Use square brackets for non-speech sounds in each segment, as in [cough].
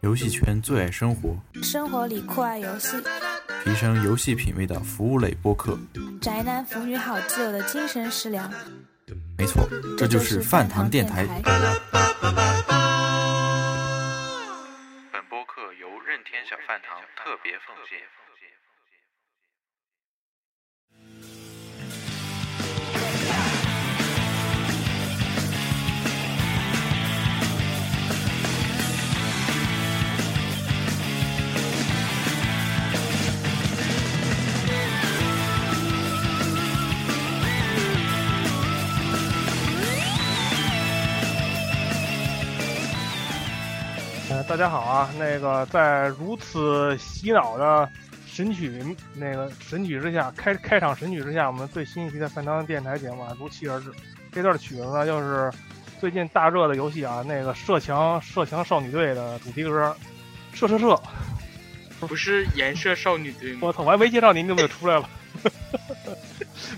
游戏圈最爱生活，生活里酷爱游戏，提升游戏品味的服务类播客。宅男腐女好基友的精神食粮。没错，这就是饭堂电台。台。本播客由任天小饭堂特别奉献。大家好啊！那个在如此洗脑的神曲那个神曲之下，开开场神曲之下，我们最新一期的饭堂电台节目啊，如期而至。这段曲子呢，就是最近大热的游戏啊，那个射强射强少女队的主题歌，射射射！不是颜射少女队吗？我操，我还没介绍您，你怎么就出来了？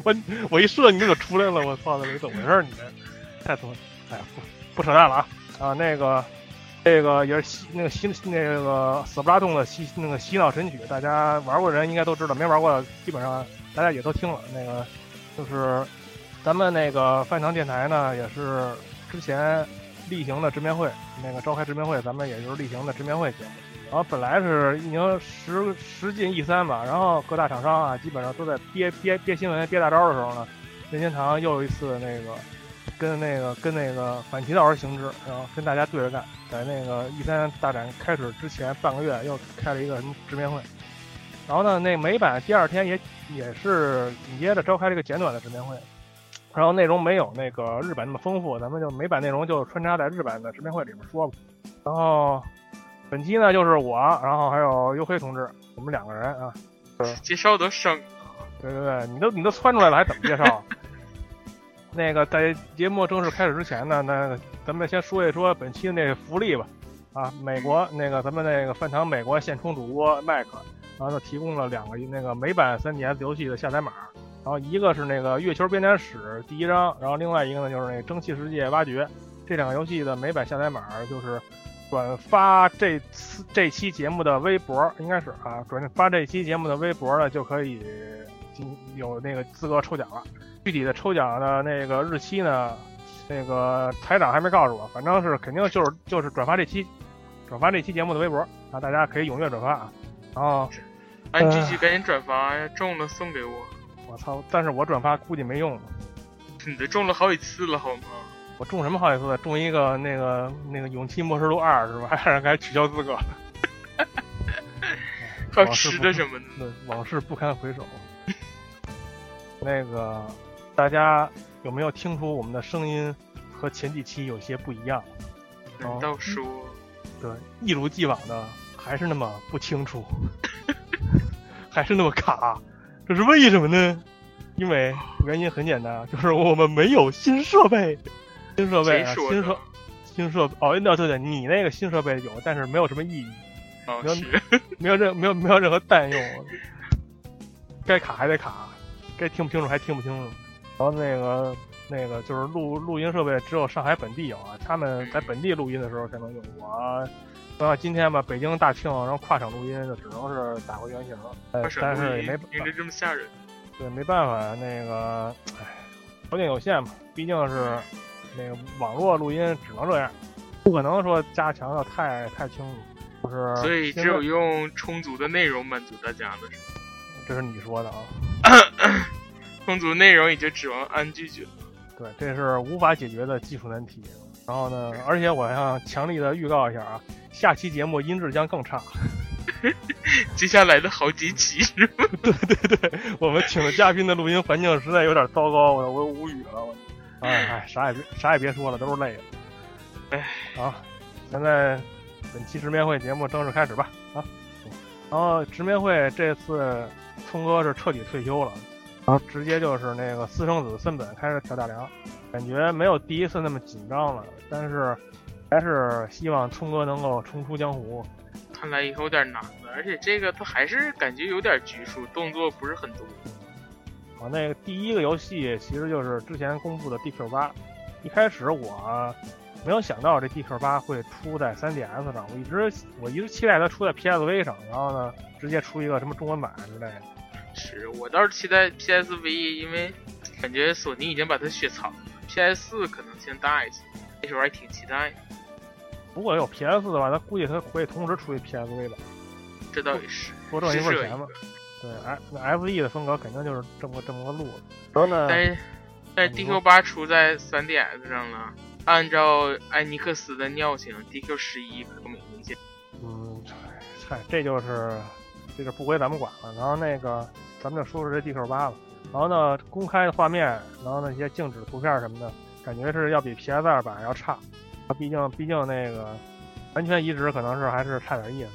我我一射你就出来了，我操，这怎么回事？你这太他妈，哎呀，不不扯淡了啊啊！那个这个也是洗那个洗那个斯普拉通的洗那个洗脑神曲，大家玩过的人应该都知道，没玩过的基本上大家也都听了。那个就是咱们那个饭堂电台呢，也是之前例行的直面会，那个召开直面会，咱们也就是例行的直面会节目。然后本来是已经十十进一三吧，然后各大厂商啊，基本上都在憋憋憋新闻、憋大招的时候呢，任天堂又一次那个跟那个跟那个反其道而行之，然后跟大家对着干，在那个一三大展开始之前半个月又开了一个什么直面会，然后呢，那美版第二天也也是紧接着召开了一个简短的直面会，然后内容没有那个日版那么丰富，咱们就美版内容就穿插在日版的直面会里面说吧，然后。本期呢就是我，然后还有黝黑同志，我们两个人啊。介绍都生，对对对，你都你都窜出来了，还怎么介绍？[laughs] 那个在节目正式开始之前呢，那咱们先说一说本期的那个福利吧。啊，美国那个咱们那个饭堂美国现充主播麦克，然后他提供了两个那个美版 3DS 游戏的下载码，然后一个是那个月球编年史第一章，然后另外一个呢就是那蒸汽世界挖掘，这两个游戏的美版下载码就是。转发这次这期节目的微博，应该是啊，转发这期节目的微博呢，就可以进有那个资格抽奖了。具体的抽奖的那个日期呢，那个台长还没告诉我，反正是肯定就是就是转发这期转发这期节目的微博啊，大家可以踊跃转发啊。然后哎，这期赶紧转发呀，中了送给我。我操！但是我转发估计没用。你这中了好几次了好吗？我中什么好几次？中一个那个那个《勇气末世录二》是吧？[laughs] 还让该取消资格。还有吃的什么的？往事不堪回首。那个大家有没有听出我们的声音和前几期有些不一样？难道说？对，一如既往的还是那么不清楚，[laughs] 还是那么卡，这是为什么呢？因为原因很简单，就是我们没有新设备。新设备啊，新设新设哦，对对对，你那个新设备有，但是没有什么意义，没有没有任没有没有任何弹用，该卡还得卡，该听不清楚还听不清楚。然后那个那个就是录录音设备只有上海本地有啊，他们在本地录音的时候才能用。我像今天吧，北京大庆然后跨省录音就只能是打回原形，但是也没听着这么吓人。对，没办法，那个唉，条件有限嘛，毕竟是。那个网络录音只能这样，不可能说加强的太太清楚，就是所以只有用充足的内容满足大家了，是吗？这是你说的啊，[clears throat] 充足内容也就指望安拒绝了。对，这是无法解决的技术难题。然后呢，[laughs] 而且我想强力的预告一下啊，下期节目音质将更差。[laughs] 接下来的好几期 [laughs] 是吗？对对对，我们请的嘉宾的录音环境实在有点糟糕，我我无语了。我。哎哎，啥也别啥也别说了，都是累的。哎，好，现在本期直面会节目正式开始吧。啊，然后直面会这次聪哥是彻底退休了，然后直接就是那个私生子森本开始挑大梁，感觉没有第一次那么紧张了，但是还是希望聪哥能够重出江湖。看来以后有点难了，而且这个他还是感觉有点拘束，动作不是很多。我那个第一个游戏其实就是之前公布的 DQ 八，一开始我没有想到这 DQ 八会出在 3DS 上，我一直我一直期待它出在 PSV 上，然后呢，直接出一个什么中文版之类的。是我倒是期待 PSV，因为感觉索尼已经把它雪藏了，PS 四可能性大一些，那时候还挺期待的。如果有 PS 的话，他估计它会同时出一 PSV 吧，这倒也是，多挣一份钱嘛。对，F 那 FE 的风格肯定就是这么这么个路子。然后呢，但是但是 DQ 八出在 3DS 上了，按照艾尼克斯的尿性，DQ 十一可没明显。嗯，嗨，这就是这个不归咱们管了。然后那个，咱们就说说这 DQ 八吧。然后呢，公开的画面，然后那些静止图片什么的，感觉是要比 PS 二版要差。毕竟毕竟那个完全移植可能是还是差点意思。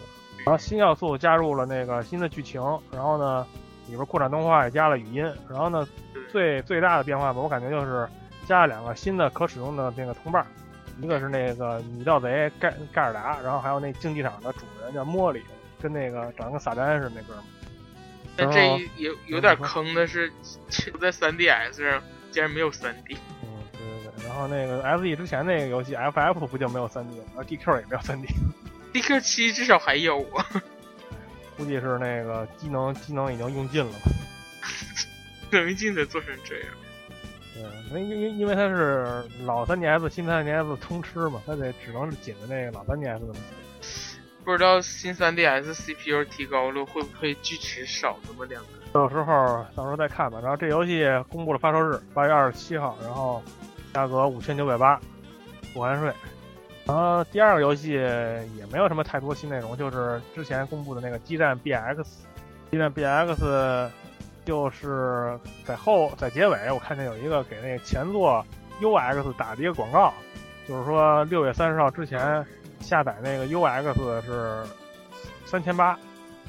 然后新要素加入了那个新的剧情，然后呢，里边扩展动画也加了语音。然后呢，最最大的变化吧，我感觉就是加了两个新的可使用的那个同伴，一个是那个女盗贼盖盖尔达，然后还有那竞技场的主人叫莫里，跟那个长得跟撒旦似的那哥们儿。但这一有有点坑的是，出在 3DS 上竟然没有 3D。嗯，对对对。然后那个 SE 之前那个游戏 FF 不就没有 3D 吗？然 DQ 也没有 3D，DQ 七至少还有啊，[laughs] 估计是那个机能机能已经用尽了吧。[laughs] 能进才做成这样。对，因因因为它是老 3DS 新 3DS 通吃嘛，它得只能是紧着那个老 3DS 的。不知道新 3DS CPU 提高了会不会锯齿少那么两个？到时候到时候再看吧。然后这游戏公布了发售日，八月二十七号，然后价格五千九百八，不含税。然后第二个游戏也没有什么太多新内容，就是之前公布的那个《激战 BX》。激战 BX 就是在后在结尾，我看见有一个给那个前作 UX 打的一个广告，就是说六月三十号之前下载那个 UX 是三千八，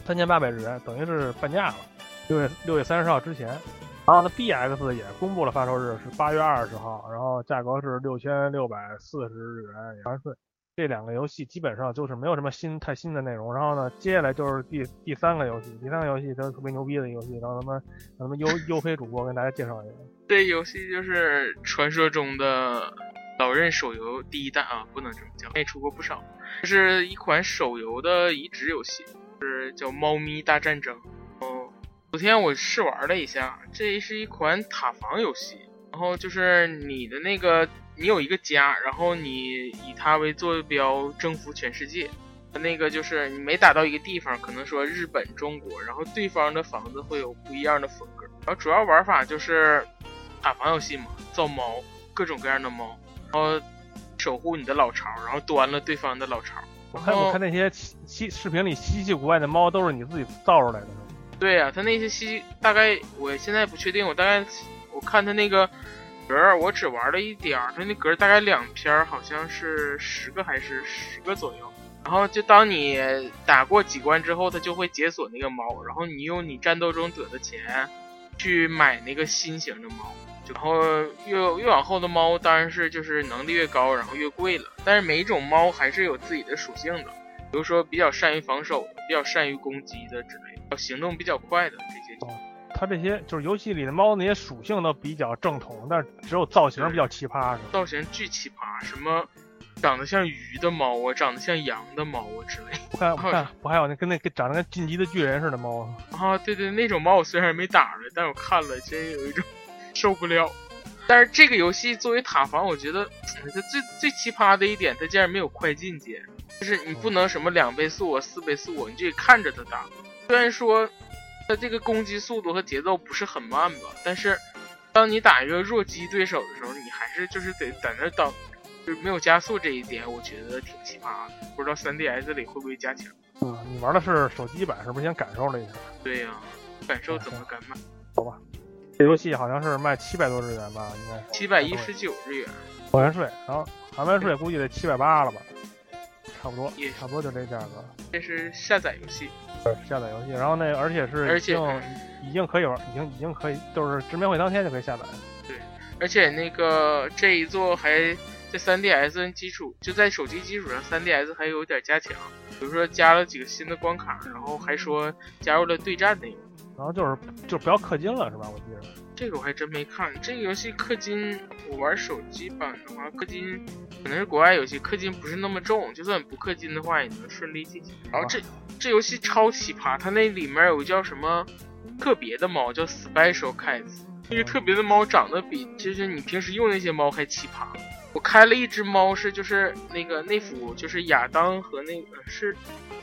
三千八百日元，等于是半价了。六月六月三十号之前，然后呢，BX 也公布了发售日是八月二十号，然后价格是六千六百四十日元，也含税。这两个游戏基本上就是没有什么新太新的内容。然后呢，接下来就是第第三个游戏，第三个游戏它是特别牛逼的游戏，让咱们让他们优优黑主播跟大家介绍一下。这游戏就是传说中的老任手游第一弹啊，不能这么讲，也出过不少。这是一款手游的移植游戏，是叫《猫咪大战争》。哦，昨天我试玩了一下，这是一款塔防游戏。然后就是你的那个，你有一个家，然后你以它为坐标征服全世界。那个就是你每打到一个地方，可能说日本、中国，然后对方的房子会有不一样的风格。然后主要玩法就是塔防游戏嘛，造猫，各种各样的猫，后守护你的老巢，然后端了对方的老巢。我看我看那些稀稀视频里稀奇古怪的猫都是你自己造出来的。对呀、他那些稀大概我现在不确定，我大概我看他那个格儿，我只玩了一点儿，它那格儿大概两篇，好像是十个还是十个左右。然后就当你打过几关之后，它就会解锁那个猫，然后你用你战斗中得的钱去买那个新型的猫。然后越越往后的猫当然是就是能力越高，然后越贵了。但是每一种猫还是有自己的属性的，比如说比较善于防守的，比较善于攻击的之类的，行动比较快的这些。它这些就是游戏里的猫那些属性都比较正统，但是只有造型比较奇葩，是吧？造型巨奇葩，什么长得像鱼的猫啊，长得像羊的猫啊之类我看 [laughs] 我看我还有那跟那跟长得跟进击的巨人似的猫，啊。对对，那种猫我虽然没打出来，但是我看了真有一种受不了。但是这个游戏作为塔防，我觉得嗯 [tsk] 它最最奇葩的一点，它竟然没有快进键，就是你不能什么两倍速啊、四倍速啊，你就得看着它打。虽然说它这个攻击速度和节奏不是很慢吧，但是当你打一个弱鸡对手的时候，你还是就是得在那等，就是没有加速这一点，我觉得挺奇葩的。不知道 3DS 里会不会加强？嗯，你玩的是手机版，是不是先感受了一下？对呀、感受怎么敢买？好吧，这游戏好像是卖七百多日元吧，应该是七百一十九日元，不含税，然后含完税估计得七百八了吧，差不多也，差不多就这价格。这是下载游戏，下载游戏，然后那而且是而且已经已经可以玩，已经已经可以，就是直面会当天就可以下载。对而且那个这一座还在 3DS 基础，就在手机基础上，3DS 还有点加强，比如说加了几个新的关卡，然后还说加入了对战内容。然后就是就不要氪金了是吧？我记得。这个我还真没看。这个游戏氪金，我玩手机版的话，氪金可能是国外游戏，氪金不是那么重，就算不氪金的话也能顺利进行。然后这这游戏超奇葩，它那里面有个叫什么特别的猫，叫 Special Cats。那个特别的猫长得比就是你平时用那些猫还奇葩。我开了一只猫，是就是那个那幅就是亚当和那个是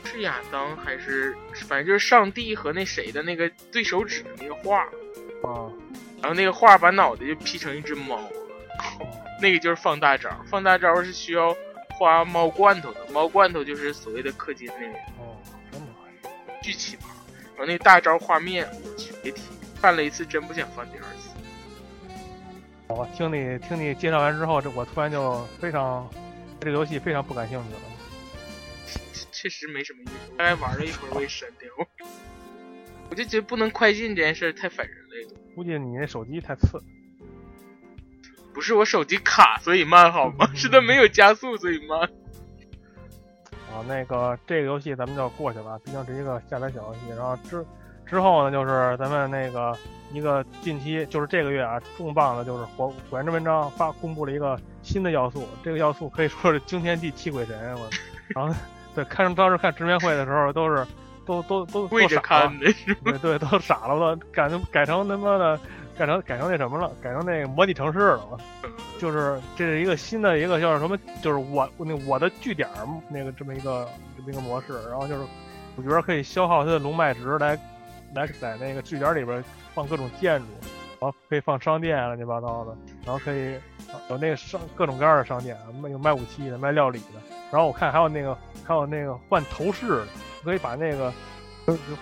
是亚当还是反正就是上帝和那谁的那个对手指的那个画。啊，然后那个画把脑袋就 P 成一只猫了，那个就是放大招，放大招是需要花猫罐头的，猫罐头就是所谓的氪金那个，哦，巨奇葩。然后那大招画面，我去别提，犯了一次真不想犯第二次。我听你听你介绍完之后，这我突然就非常对这个游戏非常不感兴趣了。确实没什么意思，大概玩了一会儿我也删掉。[laughs] 我就觉得不能快进这件事太反人类了。估计你那手机太次。不是我手机卡所以慢好吗？是它没有加速所以慢。啊，那个这个游戏咱们就过去了，毕竟是一个下载小游戏。然后之之后呢，就是咱们那个一个近期就是这个月啊，重磅的就是火火焰之文章发公布了一个新的要素，这个要素可以说是惊天地泣鬼神。我，[laughs] 然后对看当时看直面会的时候都是都都都跪着看的，对对，都傻了，我都改成改成他妈的改成改成那什么了，改成那个模拟城市了。我就是这是一个新的一个叫什么，就是我那我的据点那个这么一个这么一个模式，然后就是主角可以消耗他的龙脉值来来在那个据点里边放各种建筑，然后可以放商店乱七八糟的，然后可以有那个商各种各样的商店，卖有卖武器的，卖料理的，然后我看还有那个还有那个换头饰的，可以把那个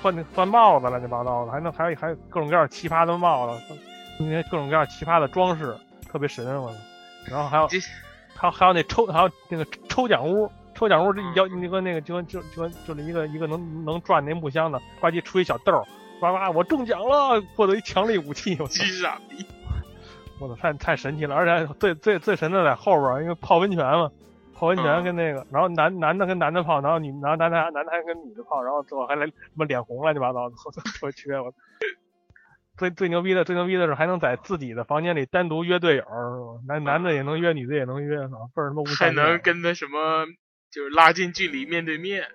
换换帽子乱七八糟的，还能还有还有各种各样奇葩的帽子，那些各种各样奇葩的装饰，特别神我。然后还有，还有还有那抽还有那个抽奖屋，抽奖屋这要那个那个就就就就是一个一个能能转那木箱的，呱唧出一小豆，呱呱我中奖了，获得一强力武器，我巨傻逼，我操太太神奇了，而且最最最神的在后边，因为泡温泉嘛，泡温泉跟那个，然后男男的跟男的泡，然后女然后男的男的还跟女的泡，然后最后还来什么脸红乱七八糟的，特别缺我。[laughs] 最最牛逼的，最牛逼的是还能在自己的房间里单独约队友，男男的也能约，女的也能约，倍儿他妈无还能跟那什么，就是拉近距离，面对面。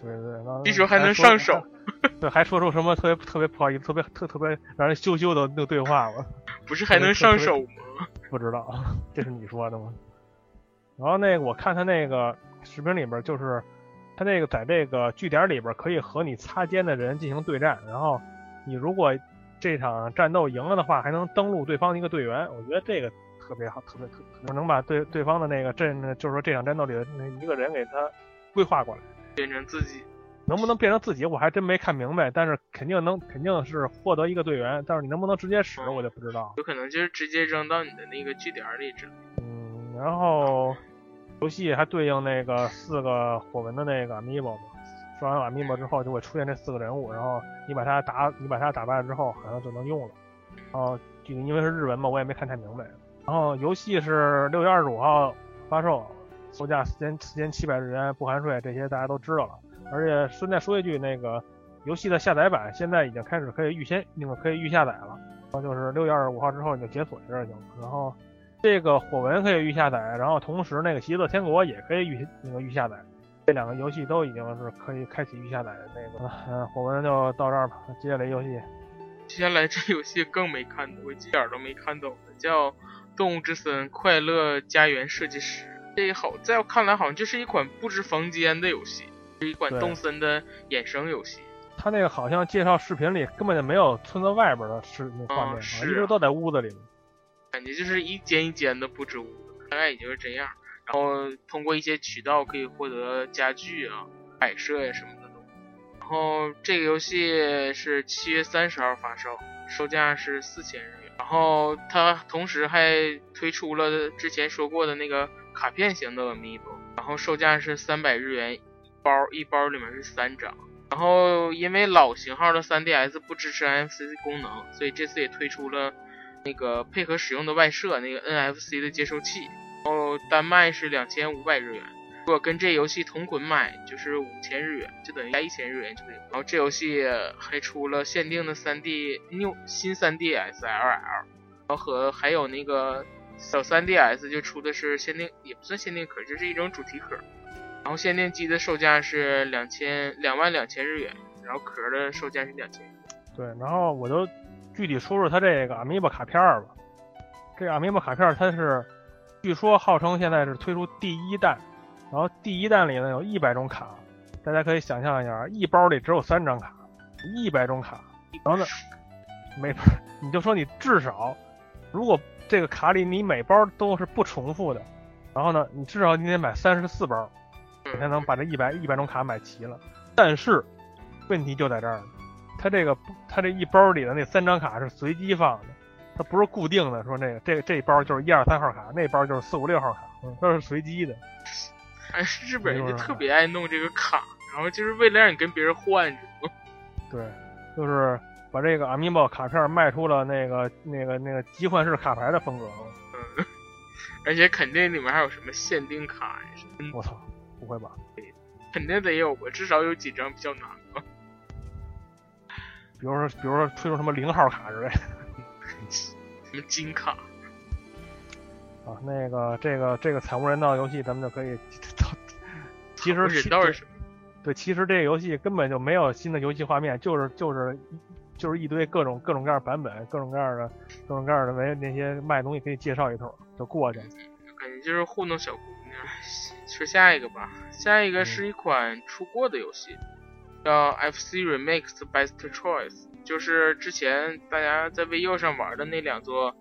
对对，这时候还能上手。[laughs] 对，还说出什么特别特别不好意思，特别特特别让人羞羞的那个对话吗？[laughs] 不是还能上手吗？不知道，这是你说的吗？然后那个我看他那个视频里边，就是他那个在这个据点里边可以和你擦肩的人进行对战，然后你如果。这场战斗赢了的话，还能登录对方的一个队员，我觉得这个特别好，特别特，我能把对对方的那个阵，就是说这场战斗里的那一个人给他规划过来，变成自己，能不能变成自己，我还真没看明白，但是肯定能，肯定是获得一个队员，但是你能不能直接使，我就不知道，有可能就是直接扔到你的那个据点里之类。嗯，然后游戏还对应那个四个火纹的那个 amiibo 吗？刷完 amiibo 之后就会出现这四个人物，然后你把他打你把他打败了之后，好像就能用了。然后这个因为是日文嘛，我也没看太明白。然后游戏是六月二十五号发售，售价四千四千七百日元不含税，这些大家都知道了。而且顺带说一句，那个游戏的下载版现在已经开始可以预先那个可以预下载了，然后就是六月二十五号之后你就解锁这就行。然后这个火纹可以预下载，然后同时那个邪恶天国也可以预那个预下载。这两个游戏都已经是可以开启预下载的那个，嗯，火纹就到这儿吧。接下来游戏，接下来这游戏更没看懂，我一点都没看懂的，叫《动物之森快乐家园设计师》。这好，在我看来好像就是一款布置房间的游戏，是一款动森的衍生游戏。他那个好像介绍视频里根本就没有村子外边的视那画面，一直都在屋子里。感觉就是一间一间的布置屋子，大概也就是这样。然后通过一些渠道可以获得家具啊、摆设呀什么的都。然后这个游戏是七月三十号发售，售价是四千日元。然后它同时还推出了之前说过的那个卡片型的 Amiibo，然后售价是三百日元一包，一包里面是三张。然后因为老型号的 3DS 不支持 NFC 功能，所以这次也推出了那个配合使用的外设，那个 NFC 的接收器。然后单卖是两千五百日元，如果跟这游戏同捆买，就是五千日元，就等于加一千日元就可以。然后这游戏还出了限定的 3D New 新 3DS LL，然后和还有那个小 3DS 就出的是限定，也不算限定壳，就是一种主题壳。然后限定机的售价是两千两万两千日元，然后壳的售价是两千。对，然后我就具体说说它这个 Amiibo 卡片吧。这个 Amiibo 卡片它是，据说号称现在是推出第一代。然后第一弹里呢有一百种卡，大家可以想象一下，一包里只有三张卡，一百种卡，然后呢，每你就说你至少，如果这个卡里你每包都是不重复的，然后呢，你至少你得买三十四包，你才能把这一百一百种卡买齐了。但是问题就在这儿，它这个它这一包里的那三张卡是随机放的，它不是固定的，说那个这这一包就是一二三号卡，那包就是四五六号卡，都是随机的。哎，日本人就特别爱弄这个卡，然后就是为了让你跟别人换，知道吗？对，就是把这个 Amiibo 卡片卖出了那个那个那个集换式卡牌的风格。嗯，[laughs] 而且肯定里面还有什么限定卡呀什么？我操，不会吧？肯定得有吧，至少有几张比较难吧。比如说，比如说推出什么零号卡之类的，[laughs] 什么金卡。啊，那个这个这个惨无人道游戏，咱们就可以。其实人道是什么？对，其实这个游戏根本就没有新的游戏画面，就是就是就是一堆各种各种各样版本，各种各样的各种各样的为那些卖东西给你介绍一通就过去了。感觉就是糊弄小姑娘。说下一个吧，下一个是一款出过的游戏，叫 FC Remix Best Choice，就是之前大家在 VU 上玩的那两座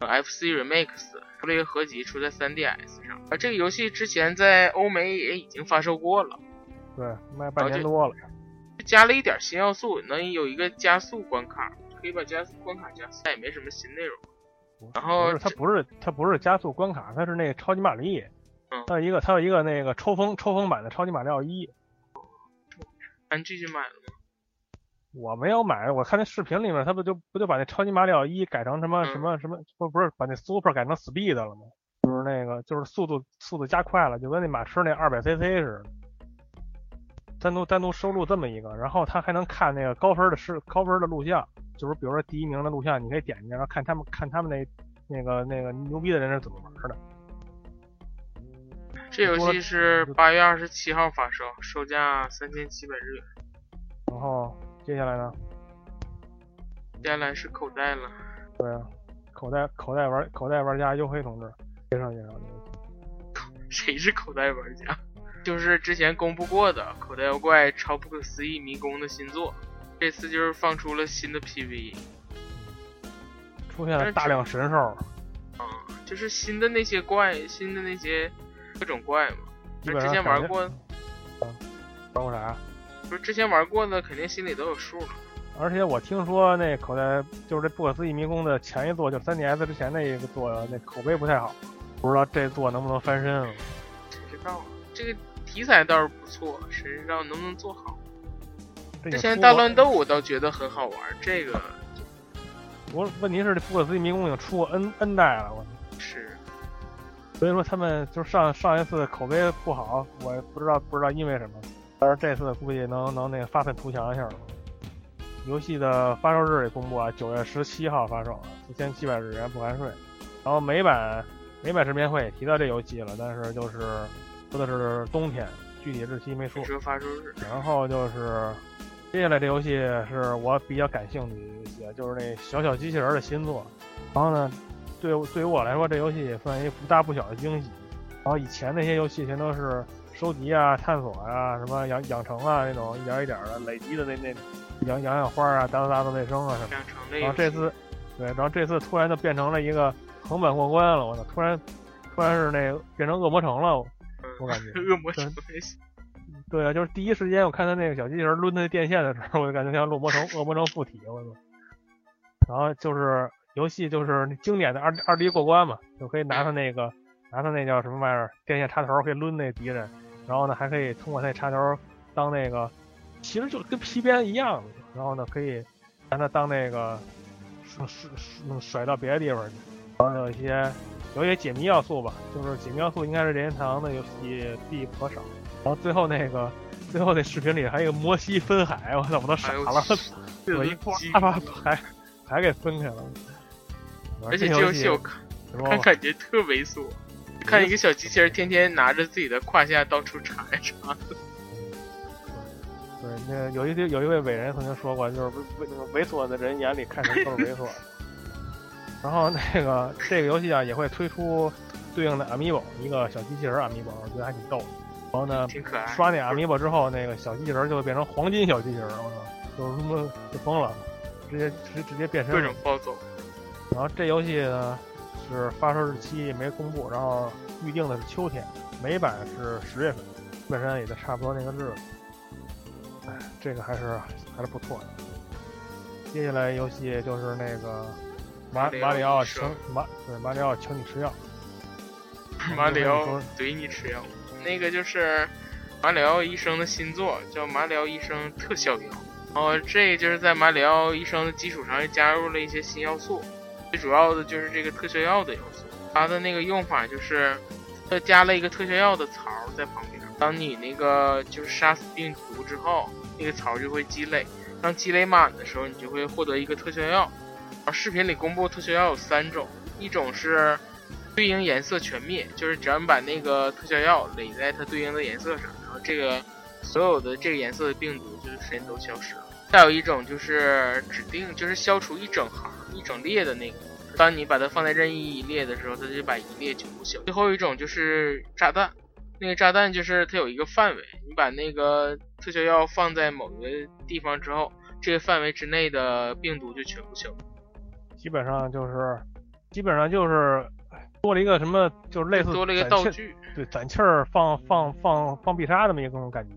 FC Remix。出了一个合集，出在 3DS 上。啊，这个游戏之前在欧美也已经发售过了，对，卖半年多了。加了一点新要素，能有一个加速关卡，可以把加速关卡加速，但也没什么新内容。然后它不是它不是加速关卡，它是那个超级玛丽。嗯。它有一个它有一个那个抽风抽风版的超级马里奥一。咱继续买了吗？我没有买，我看那视频里面，他不就不就把那超级马里奥一改成什么什么什么，不不是把那 Super 改成 Speed 了吗？就是那个就是速度速度加快了，就跟那马车那二百 CC 似的。单独单独收录这么一个，然后他还能看那个高分的是高分的录像，就是比如说第一名的录像，你可以点进去，然后看他们看他们那那个那个牛逼的人是怎么玩的。这游戏是八月二十七号发售，售价三千七百日元。然后。接下来呢？接下来是口袋了。对啊，口袋口袋玩口袋玩家黝黑同志，介绍介绍你。谁是口袋玩家？就是之前公布过的《口袋妖怪：超不可思议迷宫》的新作，这次就是放出了新的 PV，出现了大量神兽。啊，就是新的那些怪，新的那些各种怪嘛。之前玩过。玩过啥？不是之前玩过呢，肯定心里都有数了。而且我听说那口袋就是这不可思议迷宫的前一座，就 3DS 之前那一个座，那口碑不太好，不知道这座能不能翻身了。谁知道啊？这个题材倒是不错，谁知道能不能做好？之前大乱斗我倒觉得很好玩，这个。我问题是这不可思议迷宫已经出过 N N 代了，我。是。所以说他们就上上一次口碑不好，我不知道不知道因为什么。但是这次估计能能那个发愤图强一下了。游戏的发售日也公布啊，九月十七号发售，四千七百日元不含税。然后美版美版视频会也提到这游戏了，但是就是说的是冬天，具体日期没说。说发售日。然后就是接下来这游戏是我比较感兴趣的游戏，就是那小小机器人的新作。然后呢，对对于我来说，这游戏也算一不大不小的惊喜。然后以前那些游戏全都是。收集啊，探索啊，什么养养成啊，那种一点一点的累积的那那养养养花啊，打扫打扫卫生啊什么。然后这次，对，然后这次突然就变成了一个横版过关了，我操！突然，突然是那变成恶魔城了，我感觉。[laughs] 恶魔城。对啊，就是第一时间我看他那个小机器人抡那电线的时候，我就感觉像恶魔城恶魔城附体，我操！然后就是游戏就是经典的二二 D 过关嘛，就可以拿他那个。拿他那叫什么玩意儿，电线插头可以抡那敌人，然后呢还可以通过那插头当那个，其实就跟皮鞭一样，然后呢可以拿它当那个甩甩甩到别的地方去，然后有一些有一些解谜要素吧，就是解谜要素应该是任天堂的游戏必不可少。然后最后那个最后那视频里还有一个摩西分海，我操，我都傻了，这 [laughs] 我一个机夸把海海给分开了。而且这游戏我看感觉特猥琐，看一个小机器人天天拿着自己的胯下到处查一查。对，那有一有一位伟人曾经说过，就是猥猥猥琐的人眼里看什么都是猥琐。然后那个这个游戏啊也会推出对应的 Amiibo，一个小机器人 Amiibo，我觉得还挺逗的。然后呢，挺可爱。刷那 Amiibo 之后，那个小机器人就会变成黄金小机器人，我操，就是他妈就疯了，直接直直接变身各。种暴走。然后这游戏呢是发售日期没公布，然后预定的是秋天，美版是十月份，本身也就差不多那个日子。哎，这个还是还是不错的。接下来游戏就是那个马马里奥请马对马里奥请你吃药，马里奥怼你吃药，那个就是马里奥医生的新作，叫马里奥医生特效药。哦这就是在马里奥医生的基础上又加入了一些新要素，最主要的就是这个特效药的要素。它的那个用法就是，它加了一个特效药的槽在旁边。当你那个就是杀死病毒之后，那个槽就会积累，当积累满的时候，你就会获得一个特效药。然后视频里公布特效药有三种，一种是对应颜色全灭，就是只要你把那个特效药垒在它对应的颜色上，然后这个所有的这个颜色的病毒就是瞬间都消失了。再有一种就是指定就是消除一整行一整列的那个，当你把它放在任意一列的时候，它就把一列全部消。最后一种就是炸弹，那个炸弹就是它有一个范围，你把那个特效药放在某个地方之后，这个范围之内的病毒就全部消。基本上就是基本上就是多了一个什么，就是类似多了一个道具，对，攒气儿放放放放必杀这么一个种感觉。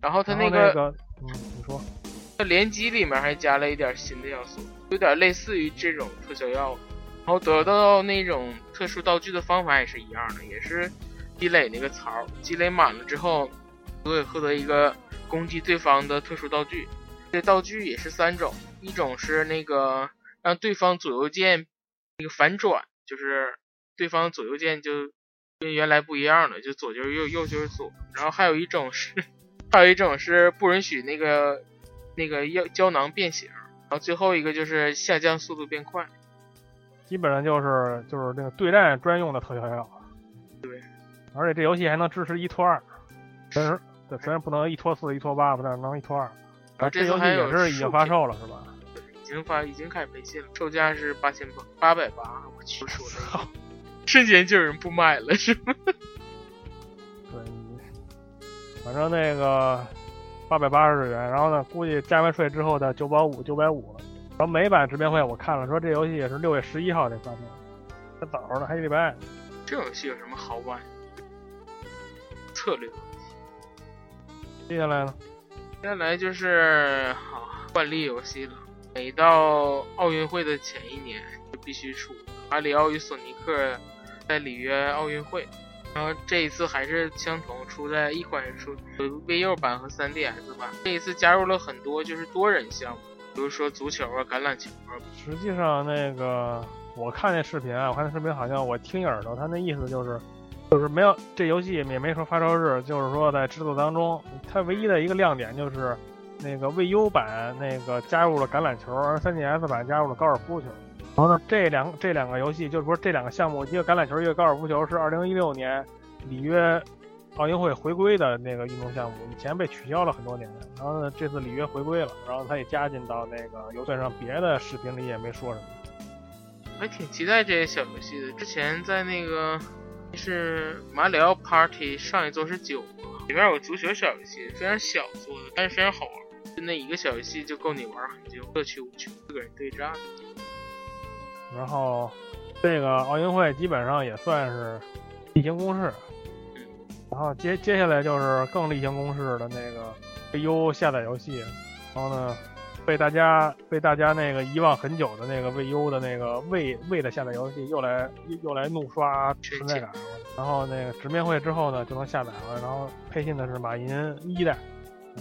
然后它那个嗯，你说，它联机里面还加了一点新的要素，有点类似于这种特效药，然后得到那种特殊道具的方法也是一样的，也是积累那个槽，积累满了之后，就会获得一个攻击对方的特殊道具。这道具也是三种，一种是那个让对方左右键那个反转，就是对方左右键就跟原来不一样了，就左就是右，右就是左。然后还有一种是，还有一种是不允许那个那个药胶囊变形，然后最后一个就是下降速度变快。基本上就是就是那个对战专用的特效药。对，而且这游戏还能支持一拖二，虽然对虽然不能一拖四、一拖八吧，但是能一拖二。然后这游戏也是已经发售了，是吧？已经发已经开始配信了，售价是八千八八百八，我去说的，[laughs] 瞬间就有人不买了，是吗？[laughs] 对，反正那个八百八十日元，然后呢，估计加完税之后的九百五、九百五了。然后美版直面会我看了，说这游戏也是六月十一号得发售，这早着呢，还一礼拜。这游戏有什么好玩？策略。接下来呢？接下来就是好惯例游戏了。每到奥运会的前一年就必须出马里奥与索尼克在里约奥运会，然后这一次还是相同，出在一款是出 VU 版和 3DS 版。这一次加入了很多就是多人项目，比如说足球啊、橄榄球啊。实际上那个我看那视频啊，我看那视频好像我听一耳朵，他那意思就是。就是没有这游戏也没说发售日，就是说在制作当中，它唯一的一个亮点就是那个 VU 版那个加入了橄榄球，而 3DS 版加入了高尔夫球。然后呢，这两这两个游戏就是说这两个项目，一个橄榄球，一个高尔夫球，是二零一六年里约奥运会回归的那个运动项目，以前被取消了很多年。然后呢，这次里约回归了，然后它也加进到那个游戏上，别的视频里也没说什么。还挺期待这些小游戏的。之前在那个。是马里奥 Party 上一座是九嘛，里面有足球小游戏，非常小做的，但是非常好玩。就那一个小游戏就够你玩很久，乐趣无穷，四个人对战。然后这个奥运会基本上也算是例行公事。然后接接下来就是更例行公事的那个 VU 下载游戏，然后呢被大家被大家那个遗忘很久的那个 VU 的那个未未的下载游戏又来又来怒刷存在感了。然后那个直面会之后呢就能下载了，然后配信的是马银一代，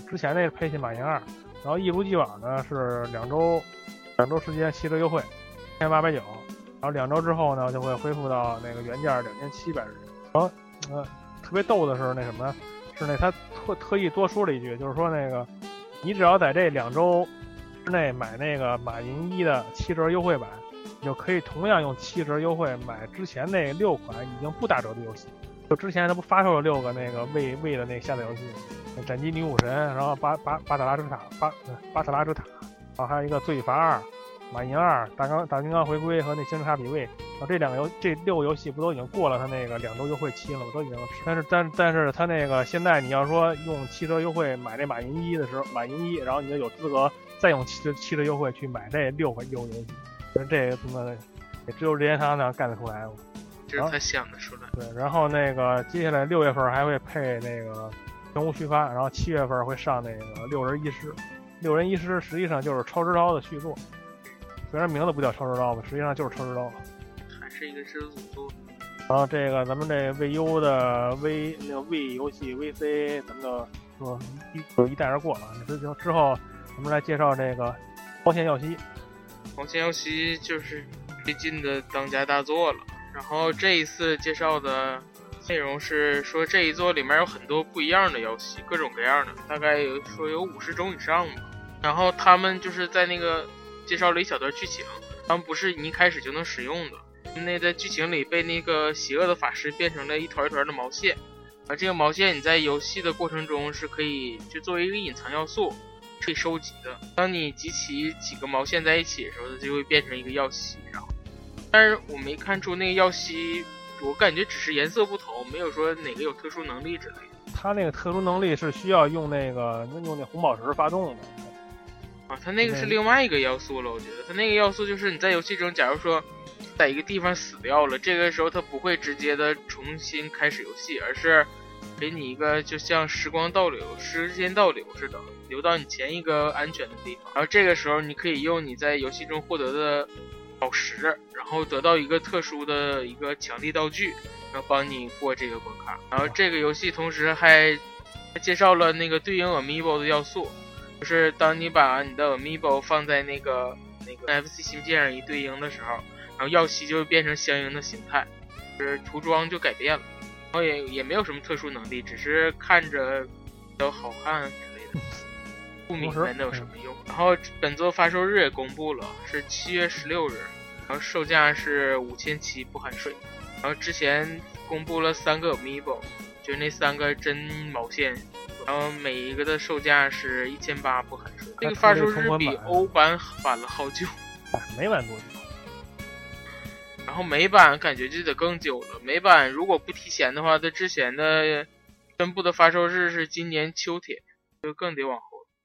之前那是配信马银二，然后一如既往的是两周两周时间七折优惠，一千八百九，然后两周之后呢，就会恢复到那个原价两千七百日元。然后，呃，特别逗的是那什么，是那他特特意多说了一句，就是说那个你只要在这两周之内买那个马云一的七折优惠版，你就可以同样用七折优惠买之前那六款已经不打折的游戏。就之前他不发售了六个那个未未的那下载游戏，斩击女武神，然后巴巴巴特拉之塔巴巴特拉之塔，然后还有一个罪罚二。马银二、大钢大金刚回归和那星之卡比位，啊，这两个游这六个游戏不都已经过了他那个两周优惠期了吗？都已经，但是但但是他那个现在你要说用七折优惠买那马银一的时候，马银一，然后你就有资格再用七折七折优惠去买这六个游戏，这他妈的也只有任天堂能干得出来。这是他想的出来。对，然后那个接下来六月份还会配那个全无虚发，然后七月份会上那个六人一师，六人一师实际上就是超之刀的续作。虽然名字不叫超时刀吧，实际上就是超时刀，还是一个制作。然后这个咱们这 VU 的 V 那个 V 游戏 VC，咱们就说一就一带而过了。之之后，咱们来介绍这个光线耀西。光线耀西就是最近的当家大作了。然后这一次介绍的内容是说这一作里面有很多不一样的耀西，各种各样的，大概有说有五十种以上吧。然后他们就是在那个。介绍了一小段剧情，他们不是你一开始就能使用的。那在剧情里被那个邪恶的法师变成了一团一团的毛线，而这个毛线你在游戏的过程中是可以就作为一个隐藏要素可以收集的。当你集齐几个毛线在一起的时候，它就会变成一个耀西。然后，但是我没看出那个耀西，我感觉只是颜色不同，没有说哪个有特殊能力之类的。它那个特殊能力是需要用那个用那红宝石发动的。它那个是另外一个要素了，我觉得它那个要素就是你在游戏中，假如说在一个地方死掉了，这个时候它不会直接的重新开始游戏，而是给你一个就像时光倒流、时间倒流似的，流到你前一个安全的地方。然后这个时候你可以用你在游戏中获得的宝石，然后得到一个特殊的一个强力道具，然后帮你过这个关卡。然后这个游戏同时还介绍了那个对应 Amiibo 的要素。就是当你把你的 Amiibo 放在那个那个 FC 芯片上一对应的时候，然后耀西就会变成相应的形态，就是涂装就改变了，然后也也没有什么特殊能力，只是看着比较好看之类的，不明白那有什么用。然后本作发售日也公布了，是七月十六日，然后售价是五千七不含税。然后之前公布了三个 Amiibo，就那三个真毛线。然后每一个的售价是一千八不含税，这个发售日比欧版晚了好久，[laughs] 没晚多久。然后美版感觉就得更久了，美版如果不提前的话，它之前的宣布的发售日是今年秋天，就更得往后。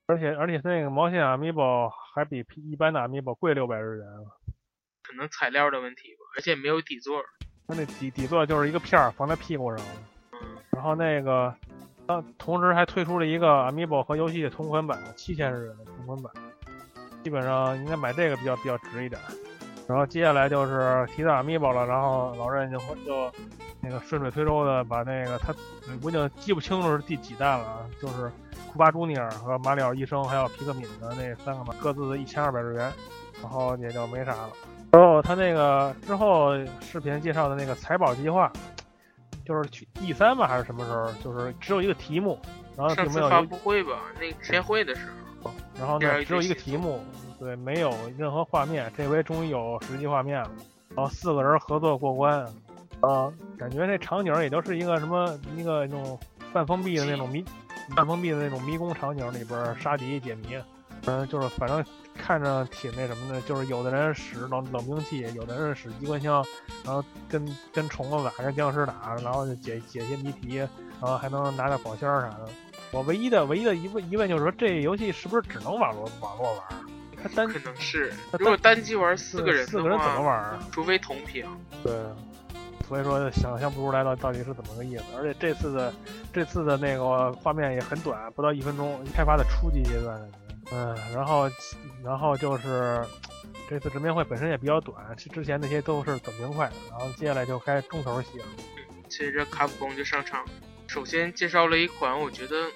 而且而且那个毛线 Amiibo 还比一般的 Amiibo 贵六百日元，可能材料的问题吧，而且没有底座，它那底底座就是一个片儿放在屁股上，嗯，然后那个。同时还推出了一个 Amiibo 和游戏的同款版，七千日元的同款版，基本上应该买这个比较比较值一点。然后接下来就是提到 Amiibo 了，然后老任就就那个顺水推舟的把那个他我已经记不清楚是第几代了，就是库巴朱尼尔和马里奥医生还有皮克敏的那三个嘛，各自的一千二百日元，然后也就没啥了。然后他那个之后视频介绍的那个财宝计划。就是去 E 三吧，还是什么时候？就是只有一个题目，然后并没有发布会吧？那开会的时候，然后呢，只有一个题目，对，没有任何画面。这回终于有实际画面了，然后四个人合作过关，啊，感觉那场景也就是一个什么一个那种半封闭的那种迷，半封闭的那种迷宫场景里边杀敌解谜，嗯，就是反正。看着挺那什么的，就是有的人使冷冷兵器，有的人使机关枪，然后跟跟虫子打，跟僵尸打，然后就解解些谜题，然后还能拿点宝箱啥的。我唯一的唯一的疑问疑问就是说，这游戏是不是只能网络网络玩？它单可能是，如果单机玩四个人，四个人怎么玩？除非同屏。对，所以说想象不出来到到底是怎么个意思。[laughs] 而且这次的这次的那个画面也很短，不到一分钟，开发的初级阶段。嗯，然后，然后就是这次直面会本身也比较短，之前那些都是短平快。然后接下来就该重头戏了。接着卡普空就上场，首先介绍了一款我觉得